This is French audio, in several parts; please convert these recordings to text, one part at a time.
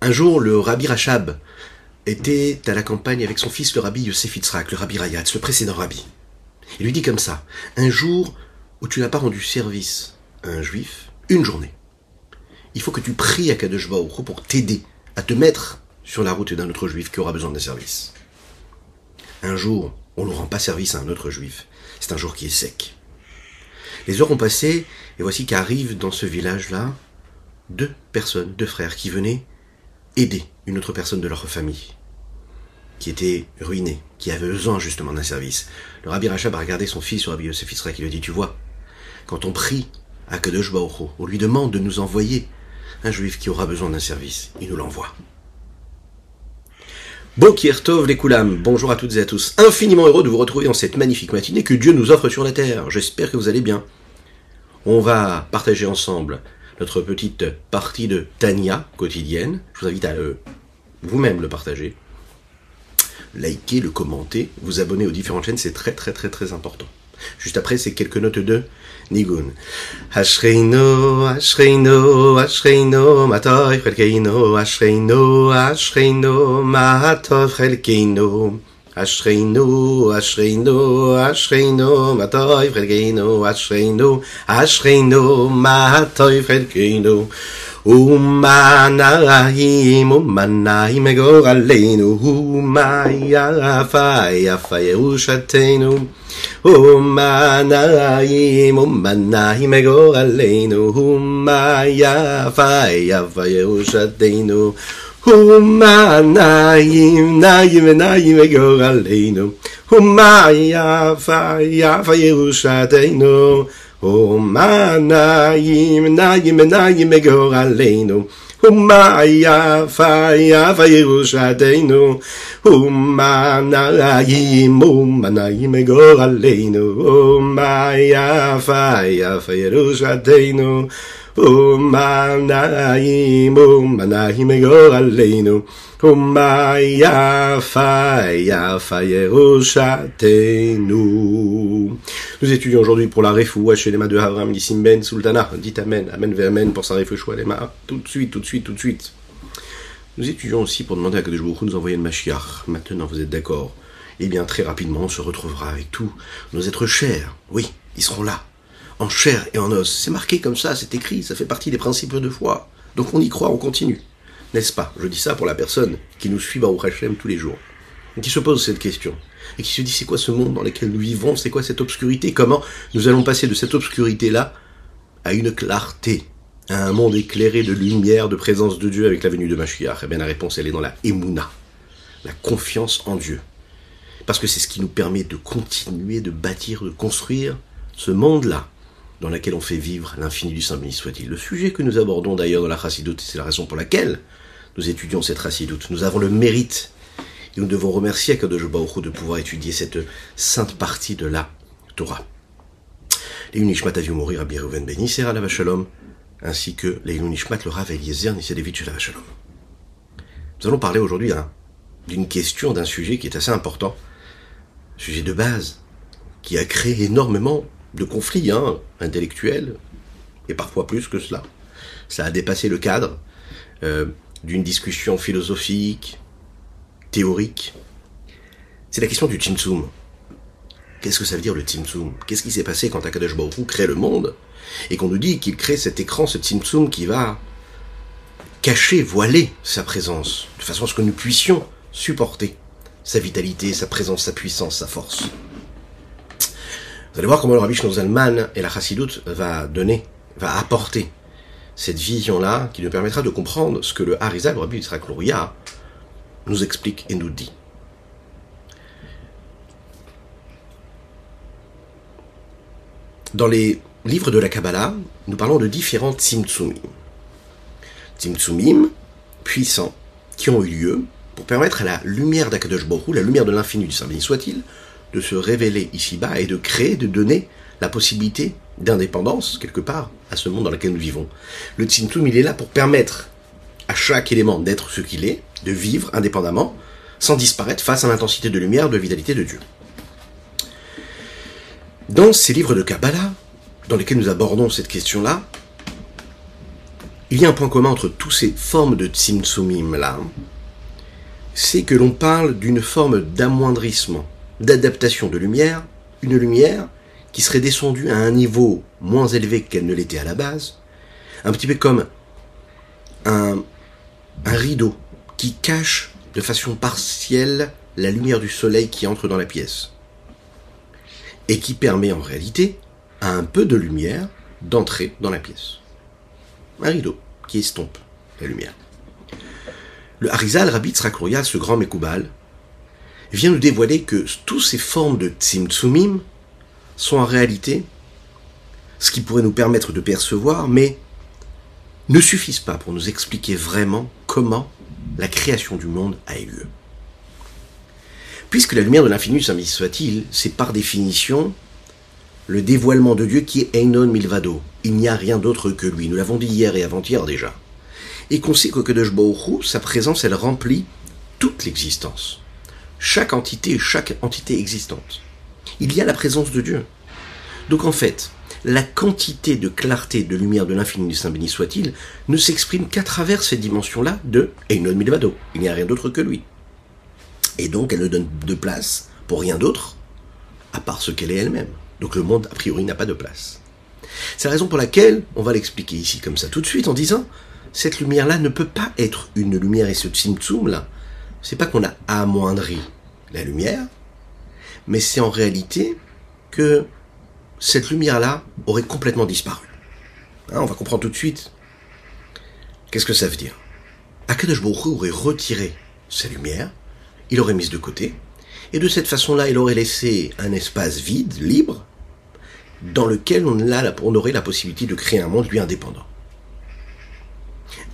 Un jour, le rabbi Rachab était à la campagne avec son fils, le rabbi Yosef Yitzhak, le rabbi Rayatz, le précédent rabbi. Il lui dit comme ça, un jour où tu n'as pas rendu service à un juif, une journée, il faut que tu pries à Kadosh pour t'aider à te mettre sur la route d'un autre juif qui aura besoin d'un service. Un jour, on ne rend pas service à un autre juif. C'est un jour qui est sec. Les heures ont passé, et voici qu'arrivent dans ce village-là deux personnes, deux frères, qui venaient aider une autre personne de leur famille, qui était ruinée, qui avait besoin justement d'un service. Le Rabbi Rachab a regardé son fils, Rabbi Yosef Israël, qui lui a dit, tu vois, quand on prie à Kadosh Baruch on lui demande de nous envoyer un juif qui aura besoin d'un service, il nous l'envoie. Bokirtov les Koulam, bonjour à toutes et à tous. Infiniment heureux de vous retrouver en cette magnifique matinée que Dieu nous offre sur la terre. J'espère que vous allez bien. On va partager ensemble notre petite partie de Tania quotidienne. Je vous invite à vous-même le partager. Liker, le commenter, vous abonner aux différentes chaînes, c'est très très très très important. Juste après, c'est quelques notes de Nigun. אשרינו, אשרינו, אשרינו, מה טוב חלקנו, אשרינו, אשרינו, מה טוב חלקנו. ומה נראים, ומה נעים גורלנו, ומה יפה, יפה ירושתנו. ומה נראים, ומה ומה יפה, יפה ירושתנו. Huma naim, naim ve naim ve gor aleinu. Huma yafa, yafa Yerushateinu. Huma naim, naim ve naim ve gor aleinu. Huma yafa, yafa Yerushateinu. Huma naim, huma naim ve gor. Huma yafa, yafa Yerushateinu. Vayerushadeinu. Umanayim, umanayim, goraleinu. Umaya, faya, vayerushadeinu. Nous étudions aujourd'hui pour la refoua chez les de Avram Nissim Ben Sultana. Dites Amen, Amen ve Amen pour sa refouchoua les Tout de suite, tout de suite, tout de suite. Nous étudions aussi pour demander à Kadosh Baruch nous envoyer le Mashiach. Maintenant, vous êtes d'accord? Eh bien, très rapidement, on se retrouvera avec tous nos êtres chers. Oui, ils seront là, en chair et en os. C'est marqué comme ça, c'est écrit, ça fait partie des principes de foi. Donc on y croit, on continue. N'est-ce pas? Je dis ça pour la personne qui nous suit Baruch Hashem tous les jours. Qui se pose cette question et qui se dit c'est quoi ce monde dans lequel nous vivons, c'est quoi cette obscurité, comment nous allons passer de cette obscurité-là à une clarté, à un monde éclairé de lumière, de présence de Dieu avec la venue de Mashiach? Eh bien la réponse elle est dans la Emouna, la confiance en Dieu. Parce que c'est ce qui nous permet de continuer, de bâtir, de construire ce monde-là dans lequel on fait vivre l'infini du Saint béni soit-il. Le sujet que nous abordons d'ailleurs dans la Chassidoute, c'est la raison pour laquelle nous étudions cette Chassidoute. Nous avons le mérite et nous devons remercier Akadosh Baruch de pouvoir étudier cette sainte partie de la Torah. Les Unishmat a mourir à Birouven Ben Nisera la Shalom, ainsi que les Unishmat le Rav Eliezer Nisedevich la Shalom. Nous allons parler aujourd'hui d'une question, d'un sujet qui est assez important, sujet de base, qui a créé énormément de conflits hein, intellectuels, et parfois plus que cela. Ça a dépassé le cadre euh, d'une discussion philosophique, théorique, c'est la question du Tzimtzum. Qu'est-ce que ça veut dire le Tzimtzum Qu'est-ce qui s'est passé quand Akadosh Baruch crée le monde et qu'on nous dit qu'il crée cet écran, ce Tzimtzum qui va cacher, voiler sa présence, de façon à ce que nous puissions supporter sa vitalité, sa présence, sa puissance, sa force? Vous allez voir comment le Rabbi Zalman et la Chassidoute va donner, va apporter cette vision-là qui nous permettra de comprendre ce que le Harizal, le Rabbi Yitzhak nous explique et nous dit. Dans les livres de la Kabbalah, nous parlons de différents Tzimtzumim. Tzimtzumim puissants qui ont eu lieu pour permettre à la lumière d'Akadosh Borou, la lumière de l'infini du Saint béni soit-il, de se révéler ici-bas et de créer, de donner la possibilité d'indépendance, quelque part, à ce monde dans lequel nous vivons. Le Tzimtzum, il est là pour permettre à chaque élément d'être ce qu'il est, de vivre indépendamment, sans disparaître face à l'intensité de lumière, de vitalité de Dieu. Dans ces livres de Kabbalah, dans lesquels nous abordons cette question-là, il y a un point commun entre toutes ces formes de Tsimtsumim là, c'est que l'on parle d'une forme d'amoindrissement, d'adaptation de lumière, une lumière qui serait descendue à un niveau moins élevé qu'elle ne l'était à la base, un petit peu comme un, rideau qui cache de façon partielle la lumière du soleil qui entre dans la pièce et qui permet en réalité à un peu de lumière d'entrer dans la pièce. Un rideau qui estompe la lumière. Le Harizal Rabbi Tzrakouria, ce grand Mekoubal, vient nous dévoiler que toutes ces formes de Tzimtzumim sont en réalité ce qui pourrait nous permettre de percevoir, mais ne suffisent pas pour nous expliquer vraiment comment la création du monde a eu lieu. Puisque la lumière de l'infini, saint soit-il, c'est par définition le dévoilement de Dieu qui est Einon Milvado. Il n'y a rien d'autre que lui. Nous l'avons dit hier et avant-hier déjà. Et qu'on sait qu'Okadosh Baruch sa présence, elle remplit toute l'existence. Chaque entité, chaque entité existante. Il y a la présence de Dieu. Donc en fait, la quantité de clarté, de lumière de l'infini du Saint béni soit-il, ne s'exprime qu'à travers cette dimension-là de Einon Milvado. Il n'y a rien d'autre que lui. Et donc elle ne donne de place pour rien d'autre, à part ce qu'elle est elle-même. Donc le monde, a priori, n'a pas de place. C'est la raison pour laquelle on va l'expliquer ici comme ça tout de suite en disant cette lumière-là ne peut pas être une lumière et ce tsum là, c'est pas qu'on a amoindri la lumière, mais c'est en réalité que cette lumière-là aurait complètement disparu. Hein, on va comprendre tout de suite. Qu'est-ce que ça veut dire Akadosh Baruch aurait retiré sa lumière, il aurait mise de côté, et de cette façon-là, il aurait laissé un espace vide, libre, dans lequel on, on aurait la possibilité de créer un monde lui indépendant.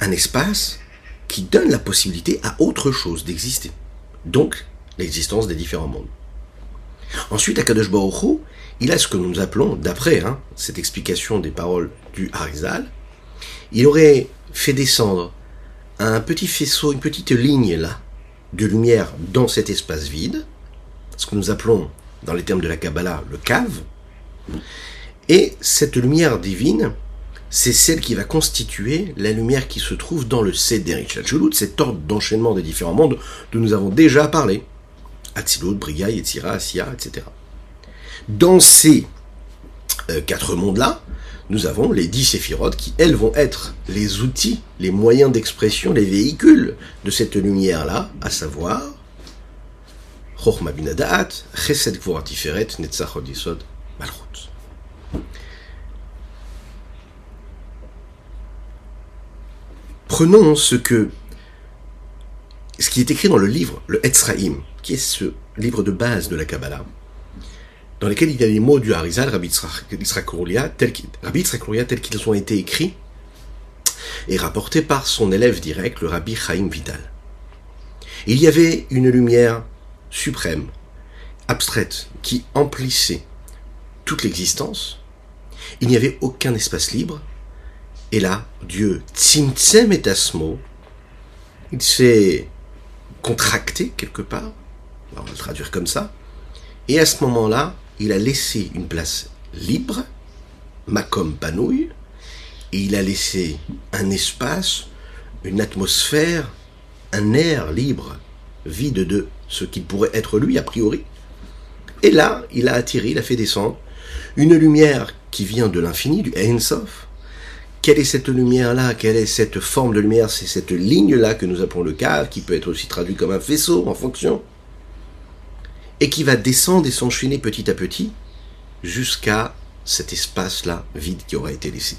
Un espace qui donne la possibilité à autre chose d'exister. Donc, l'existence des différents mondes. Ensuite, à Baruch il a ce que nous appelons, d'après hein, cette explication des paroles du Harizal, il aurait fait descendre un petit faisceau, une petite ligne là, de lumière dans cet espace vide, ce que nous appelons, dans les termes de la Kabbalah, le cave. Et cette lumière divine, c'est celle qui va constituer la lumière qui se trouve dans le Seder Chulut, cet ordre d'enchaînement des différents mondes dont nous avons déjà parlé. Atzilut, Briga, Yetzira, Asiya, etc. Dans ces euh, quatre mondes-là, nous avons les dix séphirotes qui, elles, vont être les outils, les moyens d'expression, les véhicules de cette lumière-là, à savoir. Prenons ce qui est écrit dans le livre, le Etzraïm, qui est ce livre de base de la Kabbalah, dans lequel il y a les mots du Harizal, Rabbi Tzrakouria, tels qu'ils ont été écrits et rapportés par son élève direct, le Rabbi Chaim Vital. Il y avait une lumière suprême, abstraite, qui emplissait toute l'existence. Il n'y avait aucun espace libre. Et là, Dieu, Asmo, il s'est contracté quelque part, on va le traduire comme ça, et à ce moment-là, il a laissé une place libre, Makom Panouille, et il a laissé un espace, une atmosphère, un air libre, vide de ce qu'il pourrait être lui a priori. Et là, il a attiré, il a fait descendre une lumière qui vient de l'infini, du Ein Sof. Quelle est cette lumière-là? Quelle est cette forme de lumière? C'est cette ligne-là que nous appelons le cave, qui peut être aussi traduit comme un faisceau en fonction et qui va descendre et s'enchaîner petit à petit jusqu'à cet espace-là vide qui aura été laissé.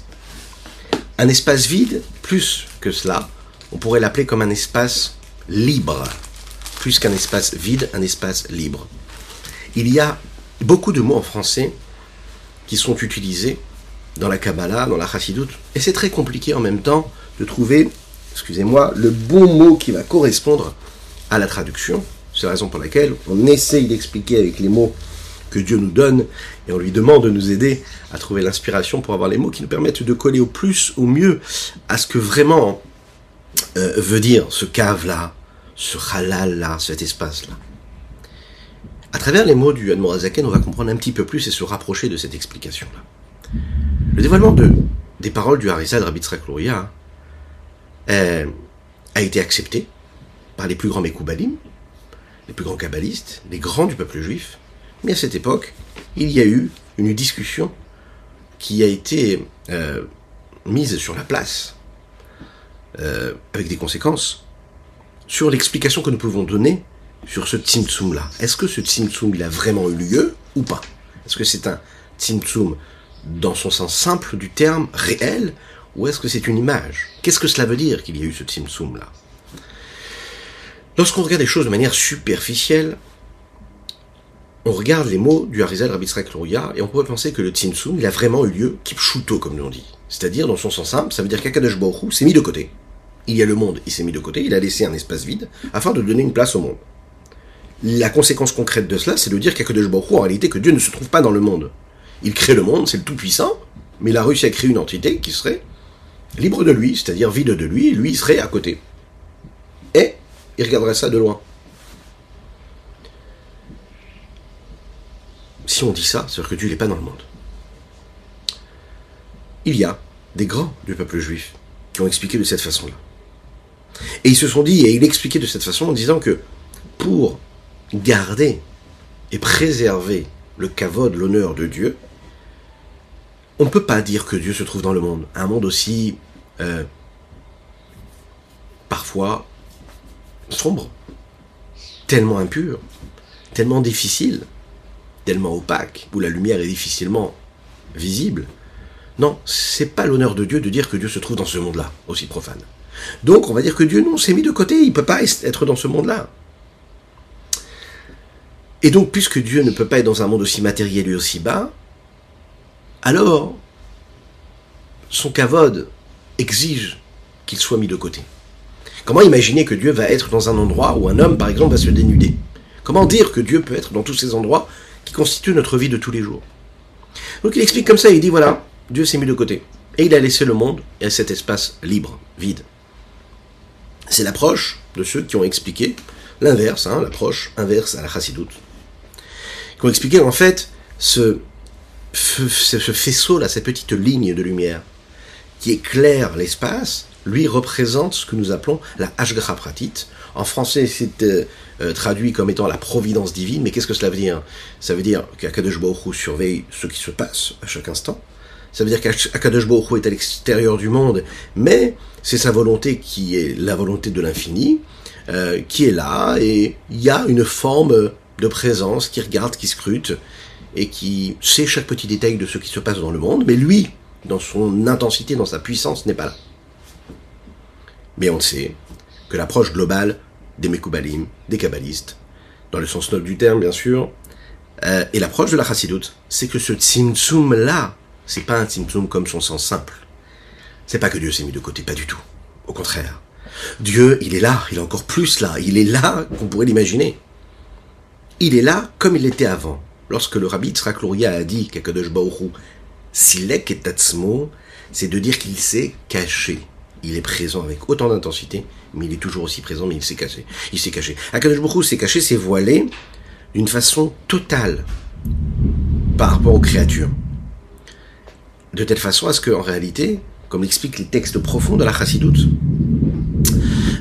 Un espace vide, plus que cela, on pourrait l'appeler comme un espace libre, plus qu'un espace vide, un espace libre. Il y a beaucoup de mots en français qui sont utilisés dans la Kabbalah, dans la Chassidut, et c'est très compliqué en même temps de trouver, excusez-moi, le bon mot qui va correspondre à la traduction. C'est la raison pour laquelle on essaye d'expliquer avec les mots que Dieu nous donne et on lui demande de nous aider à trouver l'inspiration pour avoir les mots qui nous permettent de coller au plus, au mieux à ce que vraiment euh, veut dire ce cave-là, ce halal-là, cet espace-là. À travers les mots du Admorazaken, on va comprendre un petit peu plus et se rapprocher de cette explication-là. Le dévoilement de, des paroles du Harizal Rabbi euh, a été accepté par les plus grands Mekoubalim, les plus grands kabbalistes, les grands du peuple juif. Mais à cette époque, il y a eu une discussion qui a été euh, mise sur la place, euh, avec des conséquences, sur l'explication que nous pouvons donner sur ce Tzimtzum là. Est-ce que ce Tzimtzum il a vraiment eu lieu ou pas? Est-ce que c'est un Tzimtzum dans son sens simple du terme réel ou est-ce que c'est une image? Qu'est-ce que cela veut dire qu'il y a eu ce Tzimtzum là Lorsqu'on regarde les choses de manière superficielle, on regarde les mots du Harizal Rabbi Tzrak et on pourrait penser que le Tzimtzum, il a vraiment eu lieu kipshuto, comme l'on dit. C'est-à-dire, dans son sens simple, ça veut dire qu'Akadosh Baruch s'est mis de côté. Il y a le monde, il s'est mis de côté, il a laissé un espace vide, afin de donner une place au monde. La conséquence concrète de cela, c'est de dire qu'Akadosh Baruch en réalité, que Dieu ne se trouve pas dans le monde. Il crée le monde, c'est le Tout-Puissant, mais il a réussi à créer une entité qui serait libre de lui, c'est-à-dire vide de lui, lui serait à côté. Et il regarderait ça de loin. Si on dit ça, c'est-à-dire que Dieu n'est pas dans le monde. Il y a des grands du peuple juif qui ont expliqué de cette façon-là. Et ils se sont dit, et il expliquait de cette façon en disant que pour garder et préserver le kavod, l'honneur de Dieu, on ne peut pas dire que Dieu se trouve dans le monde. Un monde aussi euh, parfois sombre, tellement impur, tellement difficile, tellement opaque, où la lumière est difficilement visible. Non, c'est pas l'honneur de Dieu de dire que Dieu se trouve dans ce monde-là, aussi profane. Donc on va dire que Dieu, non, s'est mis de côté, il peut pas être dans ce monde-là. Et donc, puisque Dieu ne peut pas être dans un monde aussi matériel et aussi bas, alors son kavod exige qu'il soit mis de côté. Comment imaginer que Dieu va être dans un endroit où un homme, par exemple, va se dénuder? Comment dire que Dieu peut être dans tous ces endroits qui constituent notre vie de tous les jours? Donc il explique comme ça, il dit voilà, Dieu s'est mis de côté. Et il a laissé le monde et cet espace libre, vide. C'est l'approche de ceux qui ont expliqué l'inverse, hein, l'approche inverse à la chassidoute. Qui ont en fait ce, ce faisceau-là, cette petite ligne de lumière qui éclaire l'espace, lui représente ce que nous appelons la Ashgra. En français, c'est euh, euh, traduit comme étant la providence divine, mais qu'est-ce que cela veut dire? Ça veut dire qu'Akadosh Baruch surveille ce qui se passe à chaque instant. Ça veut dire qu'Akadosh est à l'extérieur du monde, mais c'est sa volonté qui est la volonté de l'infini, euh, qui est là, et il y a une forme de présence qui regarde, qui scrute, et qui sait chaque petit détail de ce qui se passe dans le monde, mais lui, dans son intensité, dans sa puissance, n'est pas là. Mais on sait que l'approche globale des Mekoubalim, des Kabbalistes, dans le sens noble du terme bien sûr, euh, et l'approche de la Chassidoute, c'est que ce Tzimtzum là, c'est pas un Tzimtzum comme son sens simple. C'est pas que Dieu s'est mis de côté, pas du tout. Au contraire. Dieu, il est là, il est encore plus là, il est là qu'on pourrait l'imaginer. Il est là comme il était avant. Lorsque le rabbi Tzrak a dit qu'Akadosh Baoru, Silek et Tatsmo, c'est de dire qu'il s'est caché il est présent avec autant d'intensité, mais il est toujours aussi présent, mais il s'est caché. Il s'est caché. Akadosh Baruch s'est caché, s'est voilé d'une façon totale par rapport aux créatures. De telle façon à ce qu'en réalité, comme l'expliquent les textes profonds de la Chassidoute,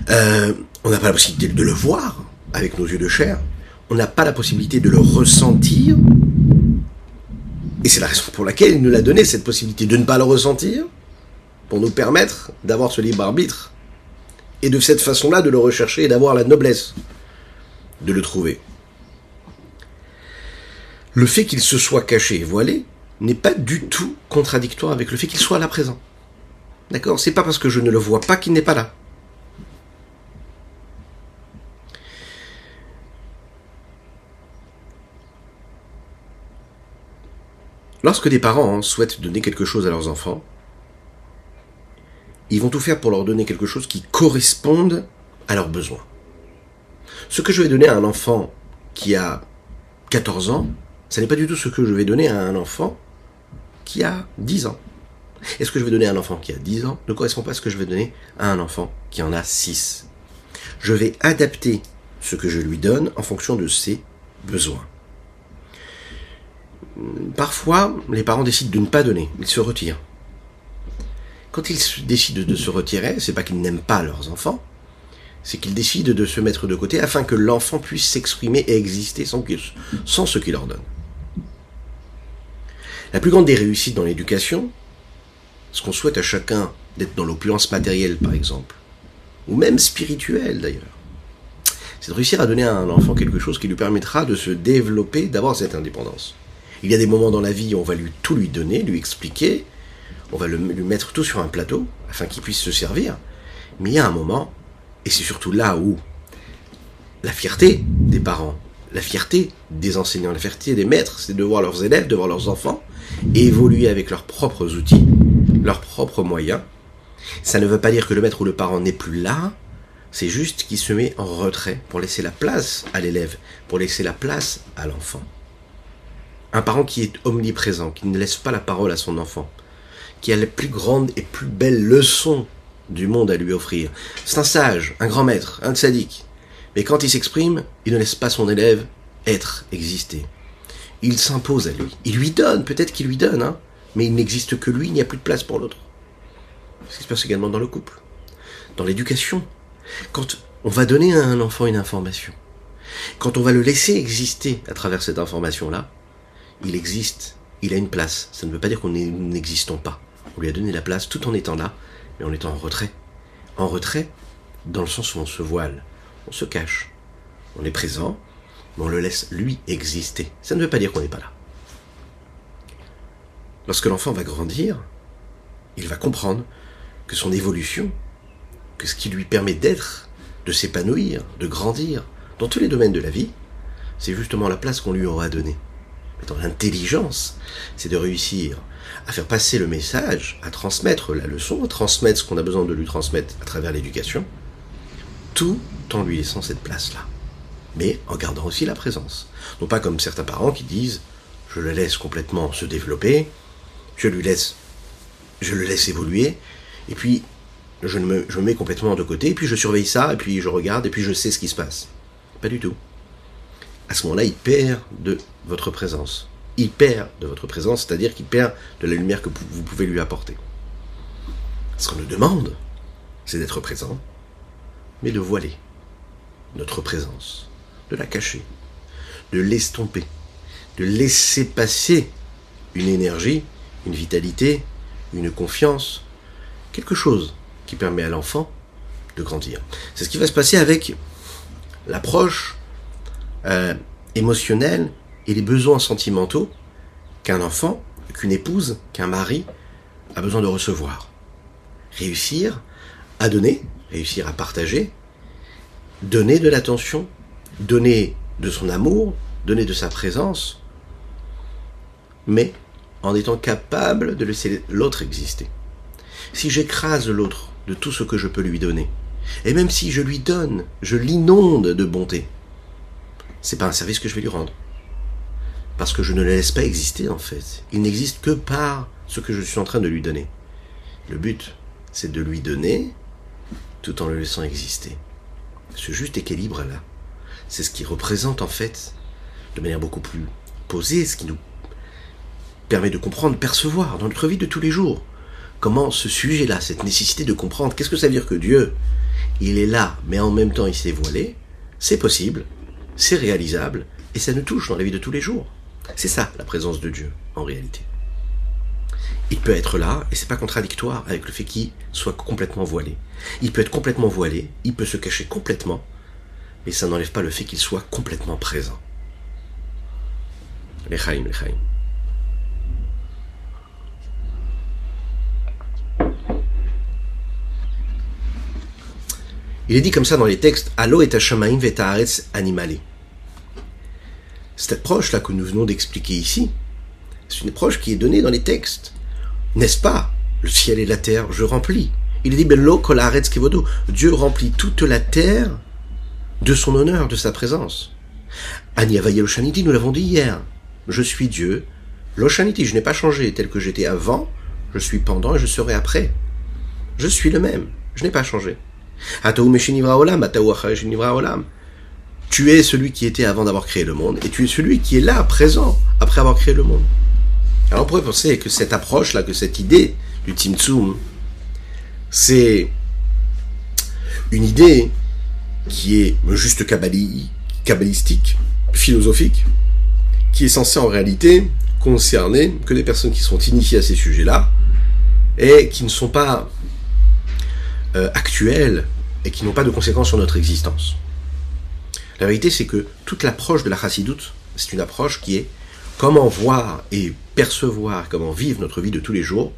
euh, on n'a pas la possibilité de le voir avec nos yeux de chair, on n'a pas la possibilité de le ressentir, et c'est la raison pour laquelle il nous l'a donné, cette possibilité de ne pas le ressentir, pour nous permettre d'avoir ce libre arbitre et de cette façon-là de le rechercher et d'avoir la noblesse de le trouver. Le fait qu'il se soit caché et voilé n'est pas du tout contradictoire avec le fait qu'il soit là présent. D'accord? C'est pas parce que je ne le vois pas qu'il n'est pas là. Lorsque des parents souhaitent donner quelque chose à leurs enfants, ils vont tout faire pour leur donner quelque chose qui corresponde à leurs besoins. Ce que je vais donner à un enfant qui a 14 ans, ce n'est pas du tout ce que je vais donner à un enfant qui a 10 ans. Et ce que je vais donner à un enfant qui a 10 ans ne correspond pas à ce que je vais donner à un enfant qui en a 6. Je vais adapter ce que je lui donne en fonction de ses besoins. Parfois, les parents décident de ne pas donner, ils se retirent. Quand ils décident de se retirer, c'est pas qu'ils n'aiment pas leurs enfants, c'est qu'ils décident de se mettre de côté afin que l'enfant puisse s'exprimer et exister sans, sans ce qu'il leur donne. La plus grande des réussites dans l'éducation, ce qu'on souhaite à chacun d'être dans l'opulence matérielle par exemple, ou même spirituelle d'ailleurs, c'est de réussir à donner à un enfant quelque chose qui lui permettra de se développer, d'avoir cette indépendance. Il y a des moments dans la vie où on va lui tout lui donner, lui expliquer, on va lui mettre tout sur un plateau afin qu'il puisse se servir. Mais il y a un moment, et c'est surtout là où la fierté des parents, la fierté des enseignants, la fierté des maîtres, c'est de voir leurs élèves, de voir leurs enfants évoluer avec leurs propres outils, leurs propres moyens. Ça ne veut pas dire que le maître ou le parent n'est plus là, c'est juste qu'il se met en retrait pour laisser la place à l'élève, pour laisser la place à l'enfant. Un parent qui est omniprésent, qui ne laisse pas la parole à son enfant, qui a les plus grandes et plus belles leçons du monde à lui offrir. C'est un sage, un grand maître, un sadique. Mais quand il s'exprime, il ne laisse pas son élève être, exister. Il s'impose à lui. Il lui donne, peut-être qu'il lui donne, hein, mais il n'existe que lui, il n'y a plus de place pour l'autre. Ce qui se passe également dans le couple, dans l'éducation, quand on va donner à un enfant une information, quand on va le laisser exister à travers cette information-là, il existe, il a une place. Ça ne veut pas dire qu'on n'existons pas. On lui a donné la place tout en étant là, mais en étant en retrait. En retrait, dans le sens où on se voile, on se cache. On est présent, mais on le laisse lui exister. Ça ne veut pas dire qu'on n'est pas là. Lorsque l'enfant va grandir, il va comprendre que son évolution que ce qui lui permet d'être, de s'épanouir, de grandir dans tous les domaines de la vie, c'est justement la place qu'on lui aura donnée. L'intelligence, c'est de réussir à faire passer le message, à transmettre la leçon, à transmettre ce qu'on a besoin de lui transmettre à travers l'éducation, tout en lui laissant cette place-là. Mais en gardant aussi la présence. Non pas comme certains parents qui disent je le laisse complètement se développer, je lui laisse je le laisse évoluer, et puis je me, je mets complètement de côté, et puis je surveille ça, et puis je regarde, et puis je sais ce qui se passe. Pas du tout. À ce moment-là, il perd de votre présence. Il perd de votre présence, c'est-à-dire qu'il perd de la lumière que vous pouvez lui apporter. Ce qu'on nous demande, c'est d'être présent, mais de voiler notre présence, de la cacher, de l'estomper, de laisser passer une énergie, une vitalité, une confiance, quelque chose qui permet à l'enfant de grandir. C'est ce qui va se passer avec l'approche euh, émotionnelle et les besoins sentimentaux qu'un enfant, qu'une épouse, qu'un mari a besoin de recevoir. Réussir à donner, réussir à partager, donner de l'attention, donner de son amour, donner de sa présence, mais en étant capable de laisser l'autre exister. Si j'écrase l'autre de tout ce que je peux lui donner. Et même si je lui donne, je l'inonde de bonté. C'est pas un service que je vais lui rendre. Parce que je ne le laisse pas exister en fait. Il n'existe que par ce que je suis en train de lui donner. Le but, c'est de lui donner tout en le laissant exister. Ce juste équilibre là, c'est ce qui représente en fait, de manière beaucoup plus posée, ce qui nous permet de comprendre, percevoir dans notre vie de tous les jours comment ce sujet-là, cette nécessité de comprendre, qu'est-ce que ça veut dire que Dieu, il est là, mais en même temps il s'est voilé, c'est possible, c'est réalisable, et ça nous touche dans la vie de tous les jours. C'est ça, la présence de Dieu, en réalité. Il peut être là, et c'est pas contradictoire avec le fait qu'il soit complètement voilé. Il peut être complètement voilé, il peut se cacher complètement, mais ça n'enlève pas le fait qu'il soit complètement présent. Il est dit comme ça dans les textes Allo et Hashamaim vetaaretz animali. Cette approche-là que nous venons d'expliquer ici, c'est une approche qui est donnée dans les textes. N'est-ce pas? Le ciel et la terre, je remplis. Il est dit Bello kolaretz kevodo. Dieu remplit toute la terre de son honneur, de sa présence. Aniavaye l'Oshaniti, nous l'avons dit hier. Je suis Dieu. L'Oshaniti, je n'ai pas changé tel que j'étais avant, je suis pendant et je serai après. Je suis le même. Je n'ai pas changé. Tu es celui qui était avant d'avoir créé le monde, et tu es celui qui est là, présent, après avoir créé le monde. Alors on pourrait penser que cette approche-là, que cette idée du Tzimtzum, C'est une idée qui est juste kabbalistique, philosophique, qui est censée en réalité concerner que des personnes qui sont initiées à ces sujets-là et qui ne sont pas euh, actuelles et qui n'ont pas de conséquences sur notre existence. La vérité, c'est que toute l'approche de la chassidoute, c'est une approche qui est comment voir et percevoir, comment vivre notre vie de tous les jours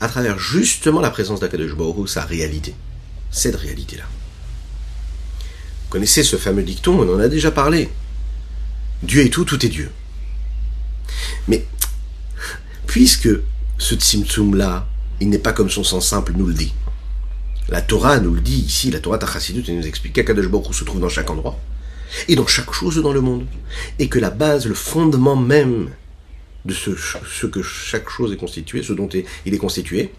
à travers justement la présence d'Akadosh Baruch sa réalité. Cette réalité-là. Vous connaissez ce fameux dicton, on en a déjà parlé. Dieu est tout, tout est Dieu. Mais, puisque ce Tzimtzum-là, il n'est pas comme son sens simple nous le dit. La Torah nous le dit ici, la Torah Tachassidut, nous explique qu'Akadosh Baruch se trouve dans chaque endroit et dans chaque chose dans le monde. Et que la base, le fondement même de ce, que chaque chose est constituée, ce dont il est constitué,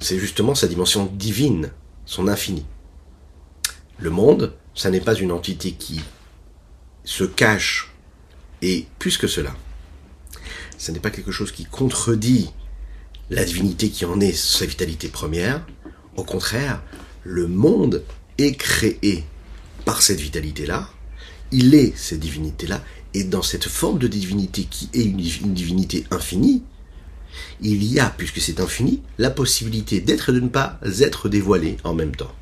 c'est justement sa dimension divine, son infini. Le monde, ça n'est pas une entité qui se cache, et plus que cela, ce n'est pas quelque chose qui contredit la divinité qui en est sa vitalité première. Au contraire, le monde est créé par cette vitalité-là, il est cette divinité-là, et dans cette forme de divinité qui est une, divinité infinie, il y a, puisque c'est infini, la possibilité d'être et de ne pas être dévoilé en même temps.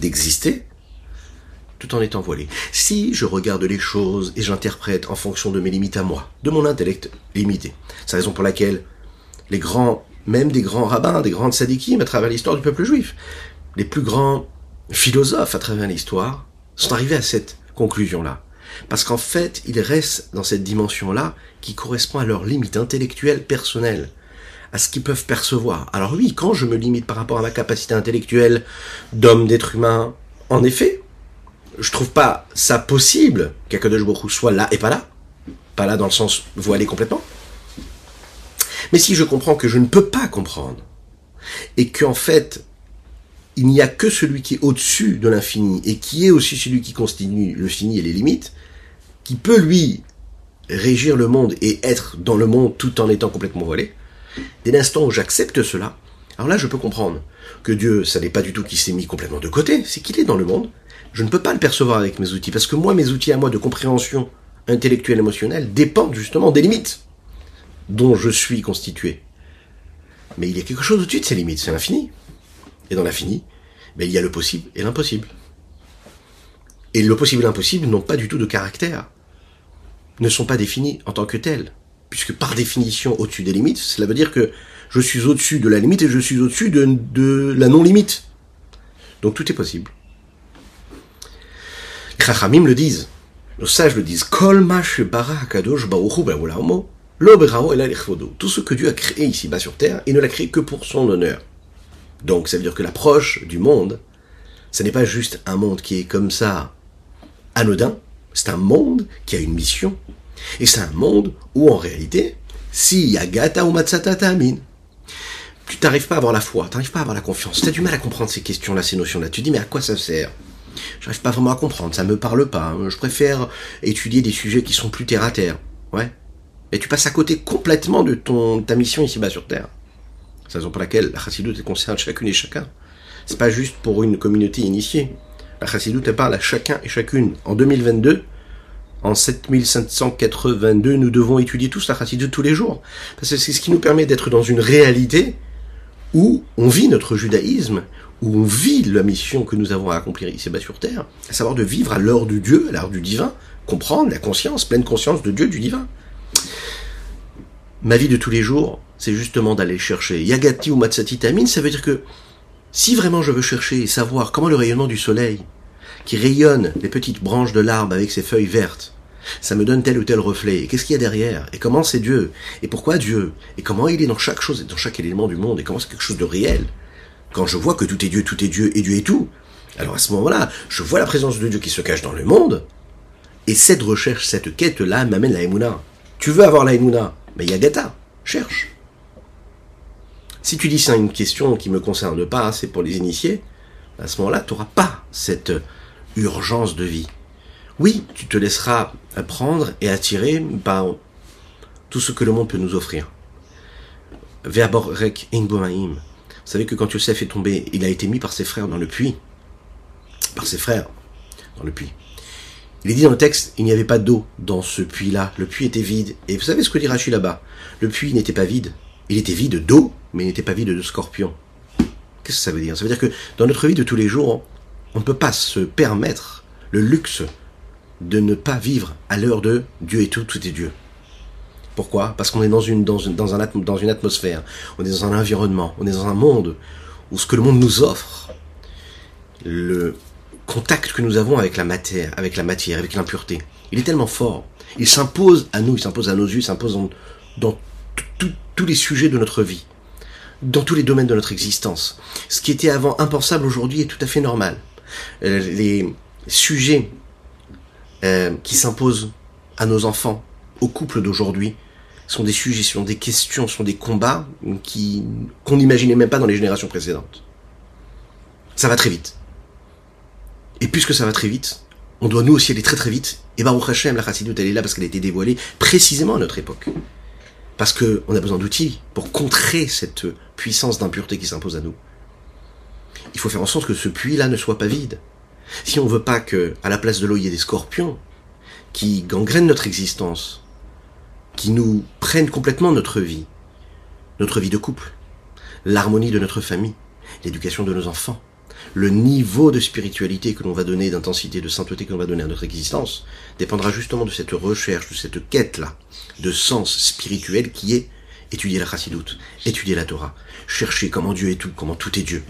D'exister tout en étant voilé. Si je regarde les choses et j'interprète en fonction de mes limites à moi, de mon intellect limité, c'est la raison pour laquelle les grands, même des grands rabbins, des grandes sadikim à travers l'histoire du peuple juif, les plus grands philosophes à travers l'histoire, sont arrivés à cette conclusion-là. Parce qu'en fait, ils restent dans cette dimension-là qui correspond à leurs limites intellectuelles personnelles, à ce qu'ils peuvent percevoir. Alors oui, quand je me limite par rapport à ma capacité intellectuelle d'homme, d'être humain, en effet, je trouve pas ça possible qu'Akadosh Baruch soit là et pas là. Pas là dans le sens voilé complètement. Mais si je comprends que je ne peux pas comprendre, et qu'en fait, il n'y a que celui qui est au-dessus de l'infini et qui est aussi celui qui constitue le fini et les limites, qui peut lui régir le monde et être dans le monde tout en étant complètement voilé, dès l'instant où j'accepte cela, alors là je peux comprendre que Dieu, ça n'est pas du tout qu'il s'est mis complètement de côté, c'est qu'il est dans le monde. Je ne peux pas le percevoir avec mes outils, parce que moi, mes outils à moi de compréhension intellectuelle, émotionnelle, dépendent justement des limites dont je suis constitué. Mais il y a quelque chose au-dessus de ces limites, c'est l'infini. Et dans l'infini, ben, il y a le possible et l'impossible. Et le possible et l'impossible n'ont pas du tout de caractère, ne sont pas définis en tant que tels, puisque par définition au-dessus des limites, cela veut dire que je suis au-dessus de la limite et je suis au-dessus de, la non-limite. Donc tout est possible. Les Chachamim le disent, nos sages le disent, Kol tout ce que Dieu a créé ici-bas sur terre, il ne l'a créé que pour son honneur. Donc ça veut dire que l'approche du monde, ce n'est pas juste un monde qui est comme ça anodin, c'est un monde qui a une mission. Et c'est un monde où en réalité, si yagata ou matsata amin, tu n'arrives pas à avoir la foi, tu n'arrives pas à avoir la confiance, tu as du mal à comprendre ces questions-là, ces notions-là. Tu dis mais à quoi ça sert? J'arrive pas vraiment à comprendre, ça me parle pas. Je préfère étudier des sujets qui sont plus terre à terre. Ouais. Et tu passes à côté complètement de ton ta mission ici-bas sur terre. C'est la raison pour laquelle la chassidoute concerne chacune et chacun. C'est pas juste pour une communauté initiée. La chassidoute elle parle à chacun et chacune. En 2022, en 7582, nous devons étudier tous la chassidoute tous les jours. Parce que c'est ce qui nous permet d'être dans une réalité où on vit notre judaïsme, où on vit la mission que nous avons à accomplir ici-bas sur Terre, à savoir de vivre à l'heure du Dieu, à l'heure du divin, comprendre la conscience, pleine conscience de Dieu, du divin. Ma vie de tous les jours, c'est justement d'aller chercher Yagati ou Matsati Tamin, ça veut dire que si vraiment je veux chercher et savoir comment le rayonnement du soleil, qui rayonne les petites branches de l'arbre avec ses feuilles vertes, ça me donne tel ou tel reflet, et qu'est-ce qu'il y a derrière, et comment c'est Dieu, et pourquoi Dieu, et comment il est dans chaque chose, et dans chaque élément du monde, et comment c'est quelque chose de réel? Quand je vois que tout est Dieu, tout est Dieu, et Dieu est tout, alors à ce moment-là, je vois la présence de Dieu qui se cache dans le monde, et cette recherche, cette quête-là m'amène la Emouna. Tu veux avoir la mais Yagata, cherche. Si tu dis c'est une question qui me concerne pas, c'est pour les initiés, à ce moment-là, tu n'auras pas cette urgence de vie. Oui, tu te laisseras prendre et attirer par tout ce que le monde peut nous offrir. Verborek Vous Vous savez que quand Yosef est tombé, il a été mis par ses frères dans le puits. Par ses frères dans le puits. Il est dit dans le texte, il n'y avait pas d'eau dans ce puits-là. Le puits était vide. Et vous savez ce que dit Rachid là-bas? Le puits n'était pas vide. Il était vide d'eau, mais il n'était pas vide de scorpions. Qu'est-ce que ça veut dire? Ça veut dire que dans notre vie de tous les jours, on ne peut pas se permettre le luxe de ne pas vivre à l'heure de Dieu et tout, tout est Dieu. Pourquoi? Parce qu'on est dans une, dans, une, atmosphère, on est dans un environnement, on est dans un monde où ce que le monde nous offre, le contact que nous avons avec la matière, avec la matière, avec l'impureté, il est tellement fort. Il s'impose à nous, il s'impose à nos yeux, il s'impose dans, tous les sujets de notre vie, dans tous les domaines de notre existence. Ce qui était avant impensable aujourd'hui est tout à fait normal. Euh, les sujets euh, qui s'imposent à nos enfants, aux couples d'aujourd'hui, sont des sujets, sont des questions, sont des combats qui qu'on n'imaginait même pas dans les générations précédentes. Ça va très vite. Et puisque ça va très vite, on doit nous aussi aller très très vite. Et Baruch Hashem, la Chassidut, elle est là parce qu'elle a été dévoilée précisément à notre époque. Parce qu'on a besoin d'outils pour contrer cette puissance d'impureté qui s'impose à nous. Il faut faire en sorte que ce puits-là ne soit pas vide. Si on veut pas que, à la place de l'eau, il y ait des scorpions qui gangrènent notre existence, qui nous prennent complètement notre vie, notre vie de couple, l'harmonie de notre famille, l'éducation de nos enfants, le niveau de spiritualité que l'on va donner, d'intensité, de sainteté que l'on va donner à notre existence, dépendra justement de cette recherche, de cette quête-là, de sens spirituel qui est étudier la chassidoute, étudier la Torah, chercher comment Dieu est tout, comment tout est Dieu.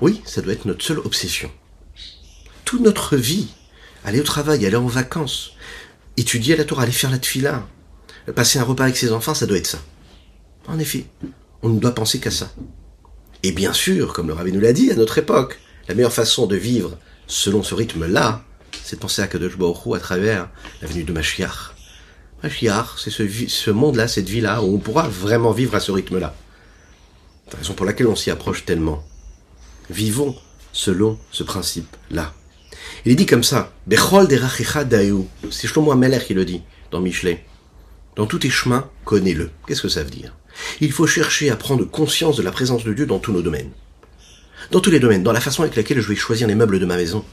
Oui, ça doit être notre seule obsession toute notre vie, aller au travail, aller en vacances, étudier la Torah, aller faire la tfila, passer un repas avec ses enfants, ça doit être ça. En effet, on ne doit penser qu'à ça. Et bien sûr, comme le rabbin nous l'a dit à notre époque, la meilleure façon de vivre selon ce rythme-là, c'est de penser à Kadosh Baruch à travers la venue de Mashiach. Mashiach, c'est ce, monde-là, cette vie-là, où on pourra vraiment vivre à ce rythme-là. C'est la raison pour laquelle on s'y approche tellement. Vivons selon ce principe-là. Il est dit comme ça, Bechol C'est Shlomo Ameler qui le dit dans Michelet. Dans tous tes chemins, connais-le. Qu'est-ce que ça veut dire? Il faut chercher à prendre conscience de la présence de Dieu dans tous nos domaines. Dans tous les domaines, dans la façon avec laquelle je vais choisir les meubles de ma maison,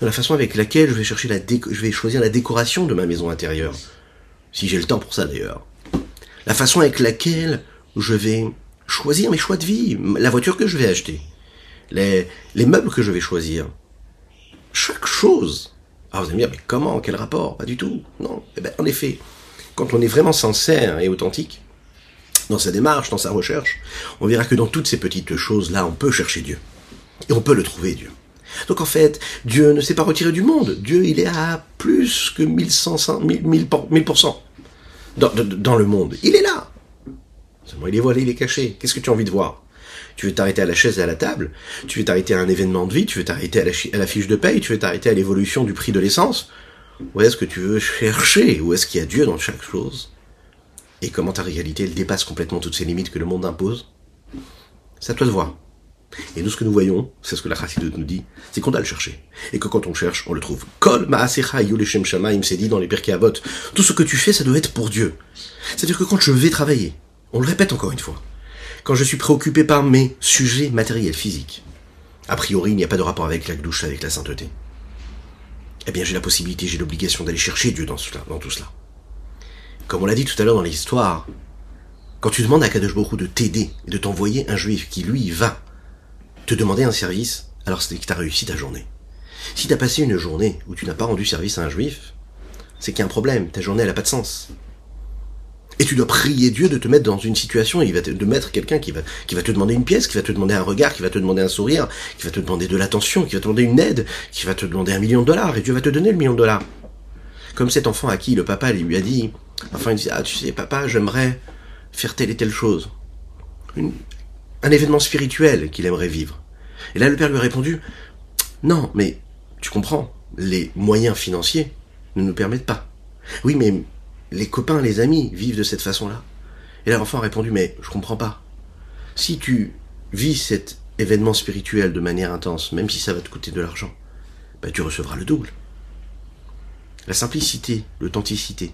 dans la façon avec laquelle je vais chercher la je vais choisir la décoration de ma maison intérieure. Si j'ai le temps pour ça d'ailleurs. La façon avec laquelle je vais choisir mes choix de vie, la voiture que je vais acheter, les, les meubles que je vais choisir, chaque chose. Alors vous allez me dire, mais comment? Quel rapport? Pas du tout. Non. Eh ben, en effet, quand on est vraiment sincère et authentique dans sa démarche, dans sa recherche, on verra que dans toutes ces petites choses-là, on peut chercher Dieu. Et on peut le trouver, Dieu. Donc en fait, Dieu ne s'est pas retiré du monde. Dieu, il est à plus que 1100, 1000%, dans, dans le monde. Il est là. Seulement, il est voilé, il est caché. Qu'est-ce que tu as envie de voir? Tu veux t'arrêter à la chaise et à la table, tu veux t'arrêter à un événement de vie, tu veux t'arrêter à, la, fiche de paye, tu veux t'arrêter à l'évolution du prix de l'essence? Où est-ce que tu veux chercher? Où est-ce qu'il y a Dieu dans chaque chose? Et comment ta réalité, elle dépasse complètement toutes ces limites que le monde impose? C'est à toi de voir. Et nous, ce que nous voyons, c'est ce que la Chassidut nous dit, c'est qu'on doit le chercher. Et que quand on cherche, on le trouve. Kol ma'asecha yuleshem shamaim, s'est dit dans les Pirkei Avot. Tout ce que tu fais, ça doit être pour Dieu. C'est-à-dire que quand je vais travailler, on le répète encore une fois, quand je suis préoccupé par mes sujets matériels, physiques, a priori, il n'y a pas de rapport avec la douche, avec la sainteté. Eh bien, j'ai la possibilité, j'ai l'obligation d'aller chercher Dieu dans tout cela. Comme on l'a dit tout à l'heure dans l'histoire, quand tu demandes à Kadosh Baruch de t'aider et de t'envoyer un juif qui, lui, va te demander un service, alors c'est que tu as réussi ta journée. Si tu as passé une journée où tu n'as pas rendu service à un juif, c'est qu'il y a un problème, ta journée, elle n'a pas de sens. Et tu dois prier Dieu de te mettre dans une situation, il va te, de mettre quelqu'un qui va, qui va te demander une pièce, qui va te demander un regard, qui va te demander un sourire, qui va te demander de l'attention, qui va te demander une aide, qui va te demander un million de dollars, et Dieu va te donner le million de dollars. Comme cet enfant à qui le papa lui a dit, enfin il dit, ah tu sais papa, j'aimerais faire telle et telle chose. un événement spirituel qu'il aimerait vivre. Et là le père lui a répondu, non, mais tu comprends, les moyens financiers ne nous permettent pas. Oui, mais les copains, les amis vivent de cette façon-là. Et l'enfant a répondu, mais je comprends pas. Si tu vis cet événement spirituel de manière intense, même si ça va te coûter de l'argent, bah, tu recevras le double. La simplicité, l'authenticité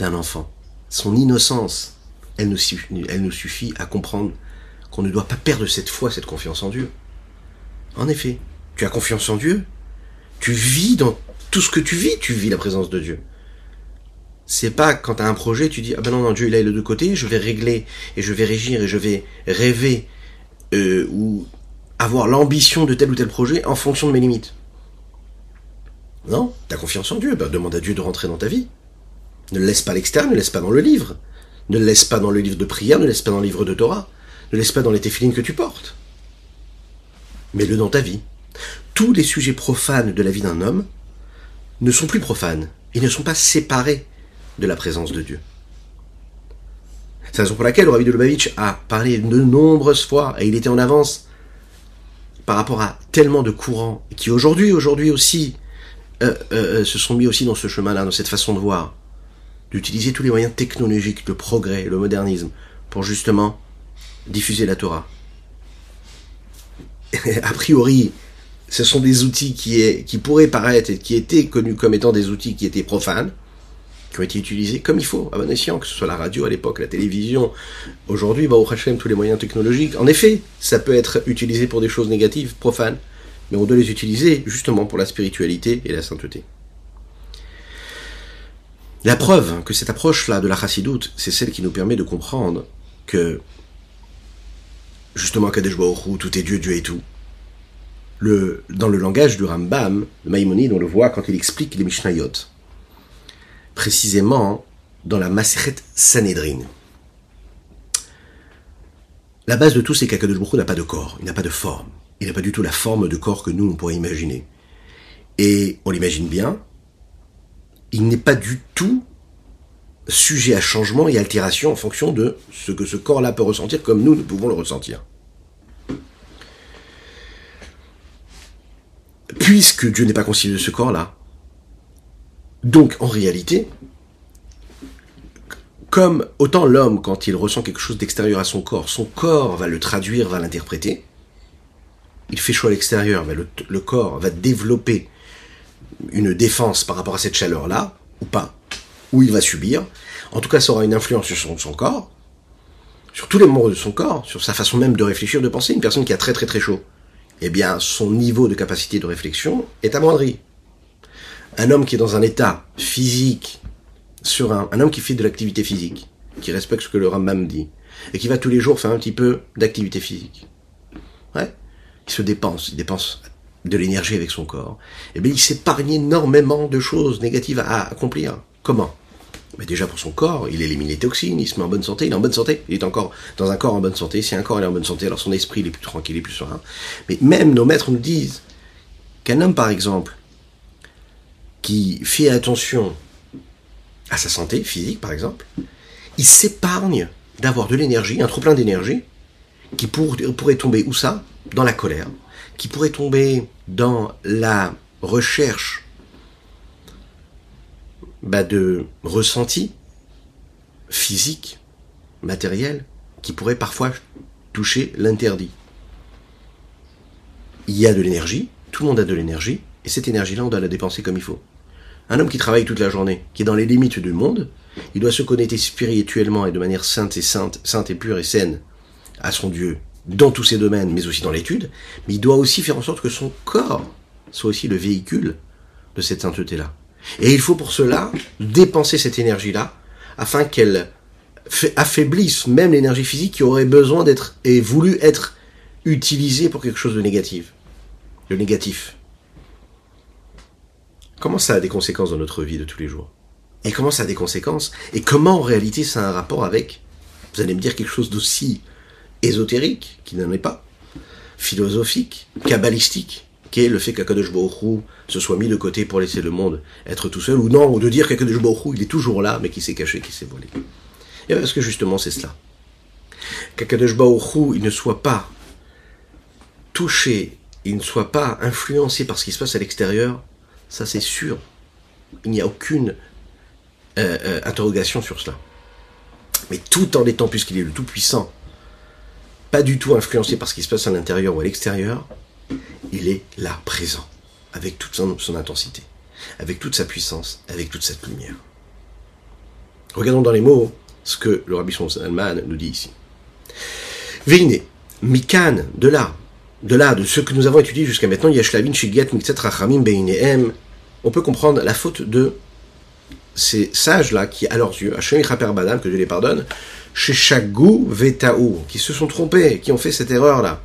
d'un enfant, son innocence, elle nous, suffit, à comprendre qu'on ne doit pas perdre cette foi, cette confiance en Dieu. En effet, tu as confiance en Dieu, tu vis dans tout ce que tu vis, tu vis la présence de Dieu. C'est pas quand tu as un projet, tu dis ah ben non non Dieu il est de deux côtés, je vais régler et je vais régir et je vais rêver euh, ou avoir l'ambition de tel ou tel projet en fonction de mes limites. Non, tu as confiance en Dieu, ben, demande à Dieu de rentrer dans ta vie. Ne le laisse pas à l'extérieur, ne le laisse pas dans le livre. Ne le laisse pas dans le livre de prière, ne le laisse pas dans le livre de Torah. Ne le laisse pas dans les téphilines que tu portes. Mets-le dans ta vie. Tous les sujets profanes de la vie d'un homme ne sont plus profanes. Ils ne sont pas séparés de la présence de Dieu. C'est la raison pour laquelle le Rabbi Lubavitch a parlé de nombreuses fois, et il était en avance par rapport à tellement de courants qui aujourd'hui, aujourd'hui aussi, euh, euh, se sont mis aussi dans ce chemin-là, dans cette façon de voir, d'utiliser tous les moyens technologiques, le progrès, le modernisme, pour justement diffuser la Torah. a priori, ce sont des outils qui, pourraient paraître et qui étaient connus comme étant des outils qui étaient profanes, qui ont été utilisés comme il faut, à bon escient, que ce soit la radio à l'époque, la télévision, aujourd'hui, bah, au Hachem, tous les moyens technologiques. En effet, ça peut être utilisé pour des choses négatives, profanes, mais on doit les utiliser justement pour la spiritualité et la sainteté. La preuve que cette approche-là de la chassidoute, c'est celle qui nous permet de comprendre que justement Kadesh Baruch tout est Dieu, Dieu est tout. Le, dans le langage du Rambam, le Maïmonide, on le voit quand il explique les Mishnayot. Précisément dans la Maseret Sanhedrin. La base de tout, c'est qu'Akadosh Baruch n'a pas de corps, il n'a pas de forme. Il n'a pas du tout la forme de corps que nous, on pourrait imaginer. Et on l'imagine bien, il n'est pas du tout sujet à changement et altération en fonction de ce que ce corps-là peut ressentir comme nous, nous pouvons le ressentir. Puisque Dieu n'est pas constitué de ce corps-là, donc en réalité, comme autant l'homme, quand il ressent quelque chose d'extérieur à son corps, son corps va le traduire, va l'interpréter, il fait chaud à l'extérieur, le, le corps va développer une défense par rapport à cette chaleur-là, ou pas, ou il va subir. En tout cas, ça aura une influence sur son, corps, sur tous les membres de son corps, sur sa façon même de réfléchir, de penser. Une personne qui a très très très chaud, eh bien, son niveau de capacité de réflexion est amoindri. Un homme qui est dans un état physique serein, un homme qui fait de l'activité physique, qui respecte ce que le Rambam dit, et qui va tous les jours faire un petit peu d'activité physique. Ouais. Il se dépense, il dépense de l'énergie avec son corps, eh bien, il s'épargne énormément de choses négatives à accomplir. Comment? Mais déjà pour son corps, il élimine les toxines, il se met en bonne santé, il est en bonne santé, il est encore dans un corps en bonne santé. Si un corps est en bonne santé, alors son esprit est plus tranquille, il est plus serein. Mais même nos maîtres nous disent qu'un homme, par exemple, qui fait attention à sa santé physique, par exemple, il s'épargne d'avoir de l'énergie, un trop plein d'énergie, qui pourrait tomber où ça? Dans la colère, qui pourrait tomber dans la recherche bah, de ressenti physique, matériel, qui pourrait parfois toucher l'interdit. Il y a de l'énergie, tout le monde a de l'énergie, et cette énergie-là, on doit la dépenser comme il faut. Un homme qui travaille toute la journée, qui est dans les limites du monde, il doit se connecter spirituellement et de manière sainte et pure et saine à son Dieu, dans tous ses domaines, mais aussi dans l'étude, mais il doit aussi faire en sorte que son corps soit aussi le véhicule de cette sainteté-là. Et il faut pour cela dépenser cette énergie-là afin qu'elle affaiblisse même l'énergie physique qui aurait besoin d'être et voulu être utilisée pour quelque chose de négatif. Le négatif. Comment ça a des conséquences dans notre vie de tous les jours? Et comment ça a des conséquences? Et comment en réalité ça a un rapport avec, vous allez me dire quelque chose d'aussi ésotérique, qui n'en est pas, philosophique, kabbalistique, qui est le fait qu'Akadosh se soit mis de côté pour laisser le monde être tout seul, ou non, ou de dire qu'Akadosh il est toujours là, mais qui s'est caché, qui s'est volé. Et parce que justement c'est cela. Qu'Akadosh il ne soit pas touché, il ne soit pas influencé par ce qui se passe à l'extérieur, ça c'est sûr. Il n'y a aucune euh, euh, interrogation sur cela. Mais tout en étant, puisqu'il est le Tout-Puissant, pas du tout influencé par ce qui se passe à l'intérieur ou à l'extérieur, il est là, présent, avec toute son, intensité, avec toute sa puissance, avec toute cette lumière. Regardons dans les mots ce que le Rabbi Salman nous dit ici. Veine, Mikan, de là, de là, de ce que nous avons étudié jusqu'à maintenant, Yashlavin, Shigat, Mikset, Rachamim, on peut comprendre la faute de ces sages-là qui, à leurs yeux, Hachem Badam, que Dieu les pardonne, chez Shagou Vetaou, qui se sont trompés, qui ont fait cette erreur-là.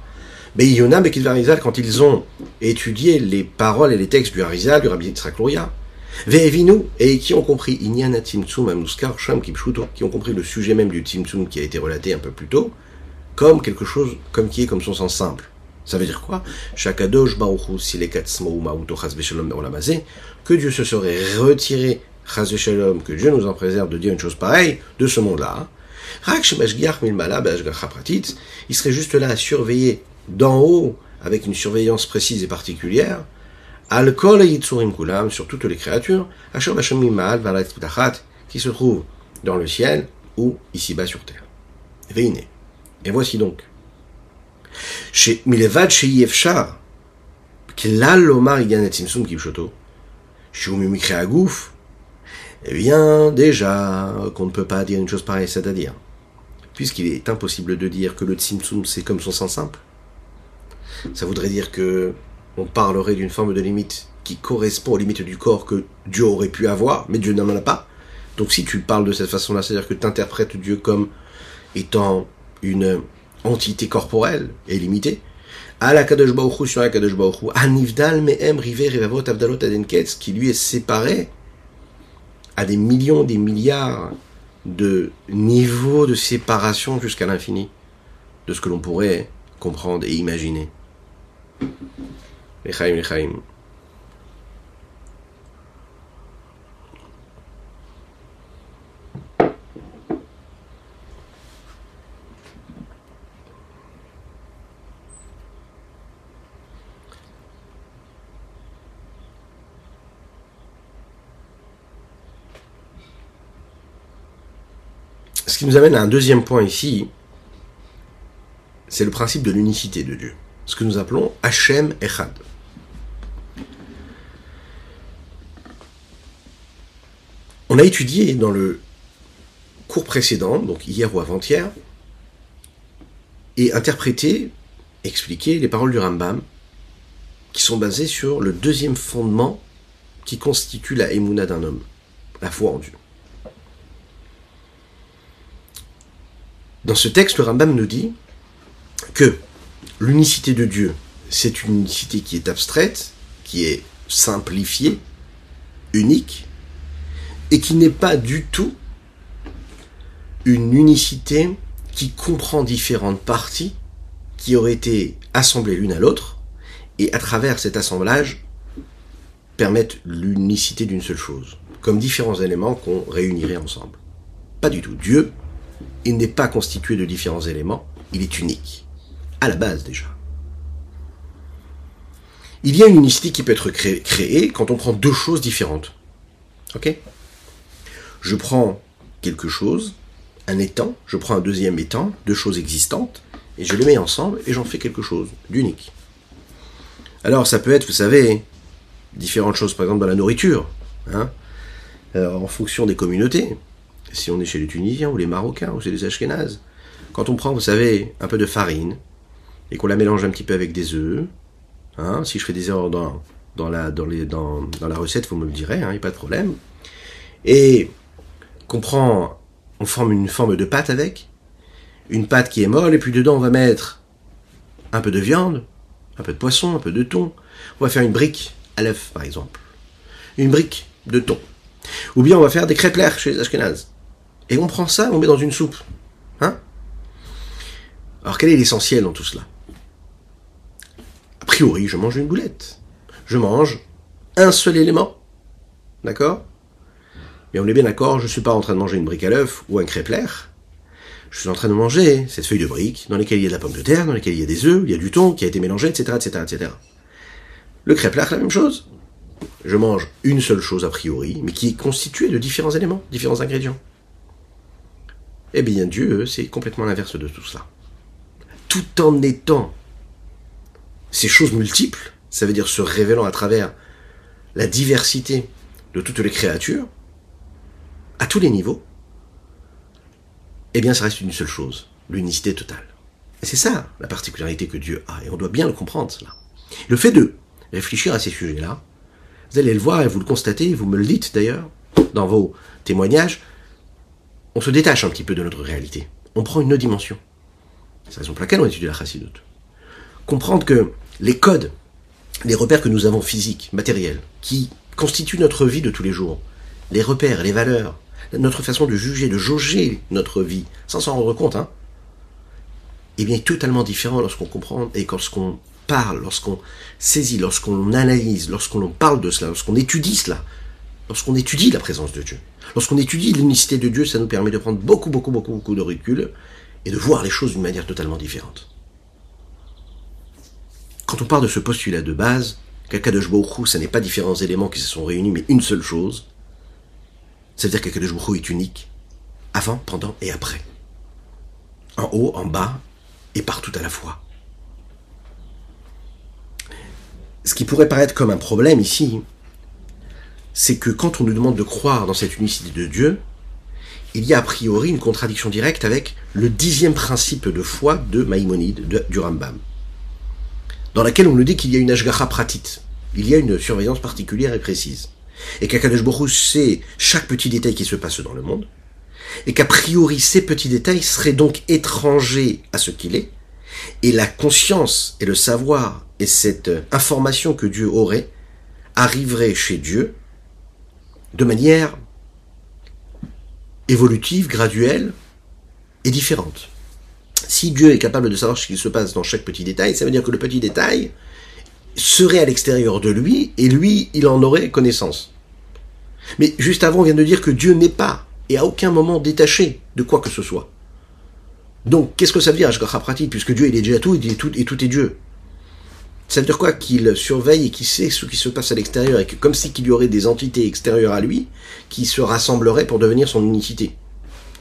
Beiyonam et Harizal, quand ils ont étudié les paroles et les textes du Harizal, du Rabbi Yitzhak Luria, Ve'evinu, et qui ont compris, Inyana Timtsum Amuskar Sham Kipshuto, qui ont compris le sujet même du Timtsum qui a été relaté un peu plus tôt, comme quelque chose, comme qui est comme son sens simple. Ça veut dire quoi? Que Dieu se serait retiré, que Dieu nous en préserve de dire une chose pareille, de ce monde-là. Il serait juste là à surveiller d'en haut, avec une surveillance précise et particulière, Alkol et Yitsurim Kulam, sur toutes les créatures, qui se trouvent dans le ciel ou ici-bas sur terre. Veine. Et voici donc. Chez Milevad chez Yefshar, Klal Lomar Iganet Simsum Kipshoto, Shumimikre Agouf, eh bien, déjà, qu'on ne peut pas dire une chose pareille, c'est-à-dire, puisqu'il est impossible de dire que le Tsimtsum c'est comme son sens simple, ça voudrait dire que on parlerait d'une forme de limite qui correspond aux limites du corps que Dieu aurait pu avoir, mais Dieu n'en a pas. Donc si tu parles de cette façon-là, c'est-à-dire que tu interprètes Dieu comme étant une entité corporelle et limitée, qui lui est séparé à des millions, des milliards de niveau de séparation jusqu'à l'infini de ce que l'on pourrait comprendre et imaginer. Ce qui nous amène à un deuxième point ici, c'est le principe de l'unicité de Dieu, ce que nous appelons Hachem Echad. On a étudié dans le cours précédent, donc hier ou avant-hier, et interprété, expliqué les paroles du Rambam, qui sont basées sur le deuxième fondement qui constitue la émouna d'un homme, la foi en Dieu. Dans ce texte, le Rambam nous dit que l'unicité de Dieu, c'est une unicité qui est abstraite, qui est simplifiée, unique, et qui n'est pas du tout une unicité qui comprend différentes parties qui auraient été assemblées l'une à l'autre et à travers cet assemblage permettent l'unicité d'une seule chose, comme différents éléments qu'on réunirait ensemble. Pas du tout. Dieu, il n'est pas constitué de différents éléments, il est unique, à la base déjà. Il y a une unicité qui peut être créée quand on prend deux choses différentes. Ok? Je prends quelque chose, un étang, je prends un deuxième étang, deux choses existantes, et je les mets ensemble et j'en fais quelque chose d'unique. Alors ça peut être, vous savez, différentes choses, par exemple dans la nourriture, hein, en fonction des communautés. Si on est chez les Tunisiens ou les Marocains ou chez les Ashkénazes, quand on prend, vous savez, un peu de farine et qu'on la mélange un petit peu avec des œufs, hein, si je fais des erreurs dans, la recette, vous me le direz, il hein, n'y a pas de problème. Et qu'on prend, on forme une forme de pâte avec, une pâte qui est molle, et puis dedans on va mettre un peu de viande, un peu de poisson, un peu de thon. On va faire une brique à l'œuf, par exemple. Une brique de thon. Ou bien on va faire des crêpes chez les Ashkenazes. Et on prend ça, on met dans une soupe. Hein? Alors quel est l'essentiel dans tout cela? A priori, je mange une boulette. Je mange un seul élément. D'accord? Mais on est bien d'accord, je ne suis pas en train de manger une brique à l'œuf ou un crêpelaire. Je suis en train de manger cette feuille de brique dans laquelle il y a de la pomme de terre, dans laquelle il y a des œufs, il y a du thon qui a été mélangé, etc., etc., etc. Le la même chose. Je mange une seule chose a priori, mais qui est constituée de différents éléments, différents ingrédients. Eh bien, Dieu, c'est complètement l'inverse de tout cela. Tout en étant ces choses multiples, ça veut dire se révélant à travers la diversité de toutes les créatures, à tous les niveaux, eh bien ça reste une seule chose, l'unicité totale. Et c'est ça la particularité que Dieu a, et on doit bien le comprendre cela. Le fait de réfléchir à ces sujets-là, vous allez le voir et vous le constatez, vous me le dites d'ailleurs dans vos témoignages, on se détache un petit peu de notre réalité. On prend une autre dimension. C'est la raison pour laquelle on étudie la chassidoute. Comprendre que les codes, les repères que nous avons physiques, matériels, qui constituent notre vie de tous les jours, les repères, les valeurs, notre façon de juger, de jauger notre vie, sans s'en rendre compte, hein, eh bien, est totalement différent lorsqu'on comprend et lorsqu'on parle, lorsqu'on saisit, lorsqu'on analyse, lorsqu'on parle de cela, lorsqu'on étudie cela, lorsqu'on étudie la présence de Dieu. Lorsqu'on étudie l'unicité de Dieu, ça nous permet de prendre beaucoup, beaucoup, beaucoup, beaucoup de recul et de voir les choses d'une manière totalement différente. Quand on parle de ce postulat de base, de Baruch ça n'est pas différents éléments qui se sont réunis, mais une seule chose. Ça veut dire que Baruch est unique, avant, pendant et après. En haut, en bas, et partout à la fois. Ce qui pourrait paraître comme un problème ici, c'est que quand on nous demande de croire dans cette unicité de Dieu, il y a a priori une contradiction directe avec le dixième principe de foi de Maïmonide, du Rambam, dans laquelle on nous dit qu'il y a une ashgacha pratit, il y a une surveillance particulière et précise, et qu'Akadosh Baruch sait chaque petit détail qui se passe dans le monde, et qu'a priori ces petits détails seraient donc étrangers à ce qu'il est, et la conscience et le savoir et cette information que Dieu aurait arriveraient chez Dieu de manière évolutive, graduelle et différente. Si Dieu est capable de savoir ce qui se passe dans chaque petit détail, ça veut dire que le petit détail serait à l'extérieur de lui et lui, il en aurait connaissance. Mais juste avant, on vient de dire que Dieu n'est pas et à aucun moment détaché de quoi que ce soit. Donc, qu'est-ce que ça veut dire, Ashgacha pratique, puisque Dieu, il est déjà tout, tout, et tout est Dieu? Ça veut dire quoi Qu'il surveille et qu'il sait ce qui se passe à l'extérieur, et que comme si qu'il y aurait des entités extérieures à lui, qui se rassembleraient pour devenir son unicité.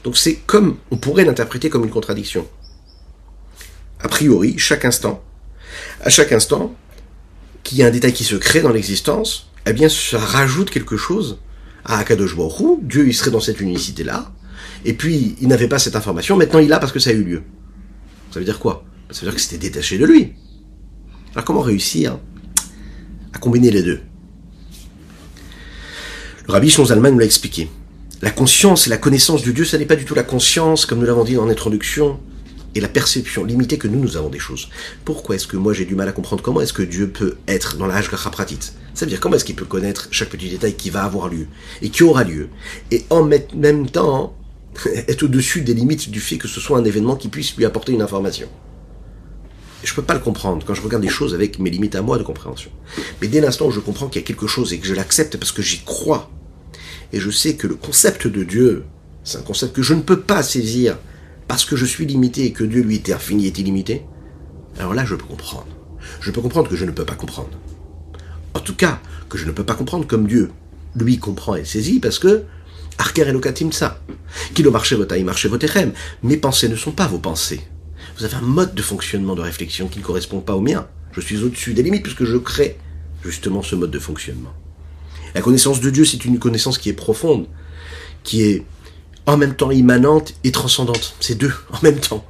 Donc c'est comme, on pourrait l'interpréter comme une contradiction. A priori, chaque instant, à chaque instant, qu'il y a un détail qui se crée dans l'existence, eh bien, ça rajoute quelque chose à Akadosh Baruch Dieu, il serait dans cette unicité-là, et puis il n'avait pas cette information, maintenant il l'a parce que ça a eu lieu. Ça veut dire quoi? Ça veut dire que c'était détaché de lui. Alors comment réussir à combiner les deux? Le rabbi Zalman nous l'a expliqué. La conscience et la connaissance de Dieu, ça n'est pas du tout la conscience, comme nous l'avons dit en introduction, et la perception limitée que nous, nous avons des choses. Pourquoi est-ce que moi j'ai du mal à comprendre comment est-ce que Dieu peut être dans la Hashgacha Pratit? Ça veut dire comment est-ce qu'il peut connaître chaque petit détail qui va avoir lieu et qui aura lieu? Et en même temps être au-dessus des limites du fait que ce soit un événement qui puisse lui apporter une information. Je ne peux pas le comprendre quand je regarde les choses avec mes limites à moi de compréhension. Mais dès l'instant où je comprends qu'il y a quelque chose et que je l'accepte parce que j'y crois, et je sais que le concept de Dieu, c'est un concept que je ne peux pas saisir parce que je suis limité et que Dieu lui est infini est illimité, alors là je peux comprendre. Je peux comprendre que je ne peux pas comprendre. En tout cas, que je ne peux pas comprendre comme Dieu lui comprend et saisit parce que Arker elokatim ça. Kilo marché votaï. Mes pensées ne sont pas vos pensées. Vous avez un mode de fonctionnement de réflexion qui ne correspond pas au mien. Je suis au-dessus des limites puisque je crée justement ce mode de fonctionnement. La connaissance de Dieu, c'est une connaissance qui est profonde, qui est en même temps immanente et transcendante. C'est deux en même temps.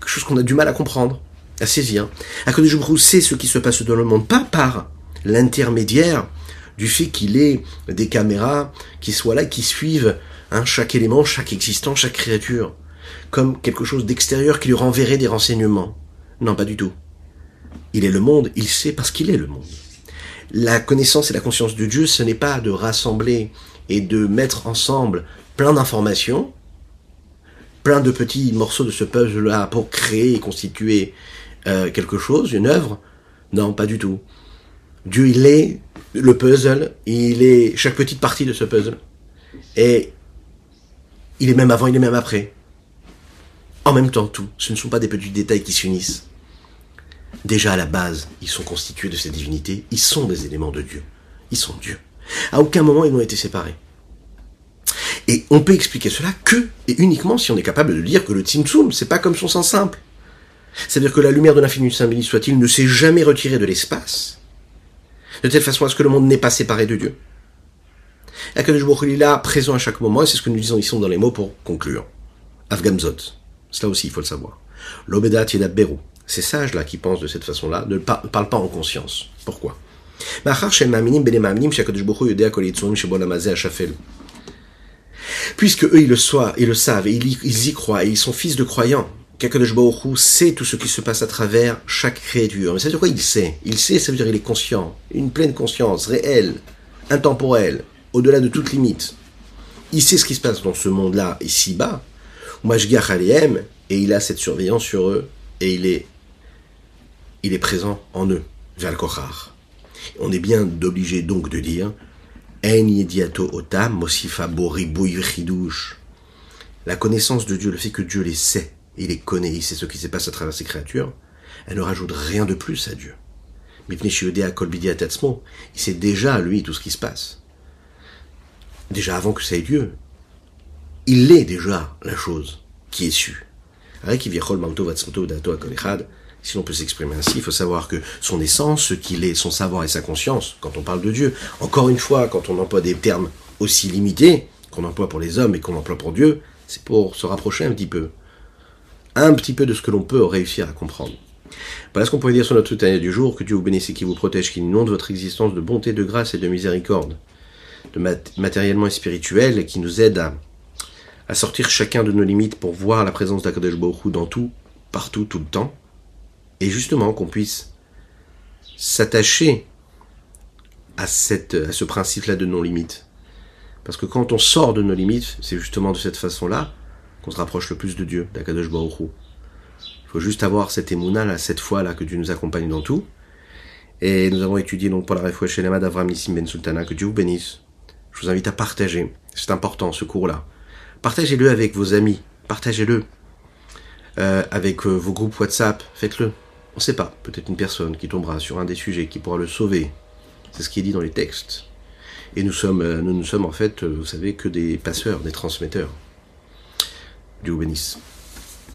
Quelque chose qu'on a du mal à comprendre, à saisir. À côté de sait ce qui se passe dans le monde, pas par l'intermédiaire du fait qu'il ait des caméras qui soient là, qui suivent hein, chaque élément, chaque existant, chaque créature, comme quelque chose d'extérieur qui lui renverrait des renseignements. Non, pas du tout. Il est le monde, il sait parce qu'il est le monde. La connaissance et la conscience de Dieu, ce n'est pas de rassembler et de mettre ensemble plein d'informations, plein de petits morceaux de ce puzzle-là pour créer et constituer euh, quelque chose, une œuvre. Non, pas du tout. Dieu, il est le puzzle, il est chaque petite partie de ce puzzle. Et il est même avant, il est même après. En même temps, tout. Ce ne sont pas des petits détails qui s'unissent. Déjà à la base, ils sont constitués de ces divinités, ils sont des éléments de Dieu. Ils sont Dieu. À aucun moment ils n'ont été séparés. Et on peut expliquer cela que et uniquement si on est capable de dire que le Tzimtzum, c'est pas comme son sens simple. C'est-à-dire que la lumière de l'infini Saint béni soit-il ne s'est jamais retirée de l'espace, de telle façon à ce que le monde n'est pas séparé de Dieu. Akadosh Baruch est là, présent à chaque moment, et c'est ce que nous disons ici dans les mots pour conclure. Afgamzot. Cela aussi, il faut le savoir. L'obedat Beru. Ces sages-là qui pensent de cette façon-là ne parlent pas en conscience. Pourquoi? Puisque eux, ils le, soient, ils le savent, et ils, y croient, et ils sont fils de croyants. Baruch sait tout ce qui se passe à travers chaque créature. Mais ça veut dire quoi? Il sait Il sait, ça veut dire il est conscient. Une pleine conscience, réelle, intemporelle, au-delà de toute limite. Il sait ce qui se passe dans ce monde-là, ici-bas. Et il a cette surveillance sur eux. Et il est, il est présent en eux. Valkochar. On est bien obligé donc de dire la connaissance de Dieu, le fait que Dieu les sait, il les connaît, il sait ce qui se passe à travers ses créatures, elle ne rajoute rien de plus à Dieu. Il sait déjà, lui, tout ce qui se passe. Déjà avant que ça ait Dieu. Il est déjà la chose qui est su. Si l'on peut s'exprimer ainsi, il faut savoir que son essence, ce qu'il est, son savoir et sa conscience, quand on parle de Dieu, encore une fois, quand on emploie des termes aussi limités qu'on emploie pour les hommes et qu'on emploie pour Dieu, c'est pour se rapprocher un petit peu. Un petit peu de ce que l'on peut réussir à comprendre. Voilà ce qu'on pourrait dire sur notre année du jour, que Dieu vous bénisse et qu'il vous protège, qu'il inonde votre existence de bonté, de grâce et de miséricorde, de matériellement et spirituel, et qui nous aide à, à sortir chacun de nos limites pour voir la présence d'Akadosh Baruch dans tout, partout, tout le temps, et justement qu'on puisse s'attacher à, cette, à ce principe-là de non-limite. Parce que quand on sort de nos limites, c'est justement de cette façon-là qu'on se rapproche le plus de Dieu, d'Akadosh Baruch Il faut juste avoir cette émouna, cette foi-là, que Dieu nous accompagne dans tout. Et nous avons étudié donc pour la réfouche chez d'Avram Nissim Ben Sultana, que Dieu vous bénisse. Je vous invite à partager. C'est important, ce cours-là. Partagez-le avec vos amis. Partagez-le euh, avec euh, vos groupes WhatsApp. Faites-le. On ne sait pas, peut-être une personne qui tombera sur un des sujets qui pourra le sauver. C'est ce qui est dit dans les textes. Et nous sommes, euh, sommes en fait, vous savez, que des passeurs, des transmetteurs. Dieu vous bénisse.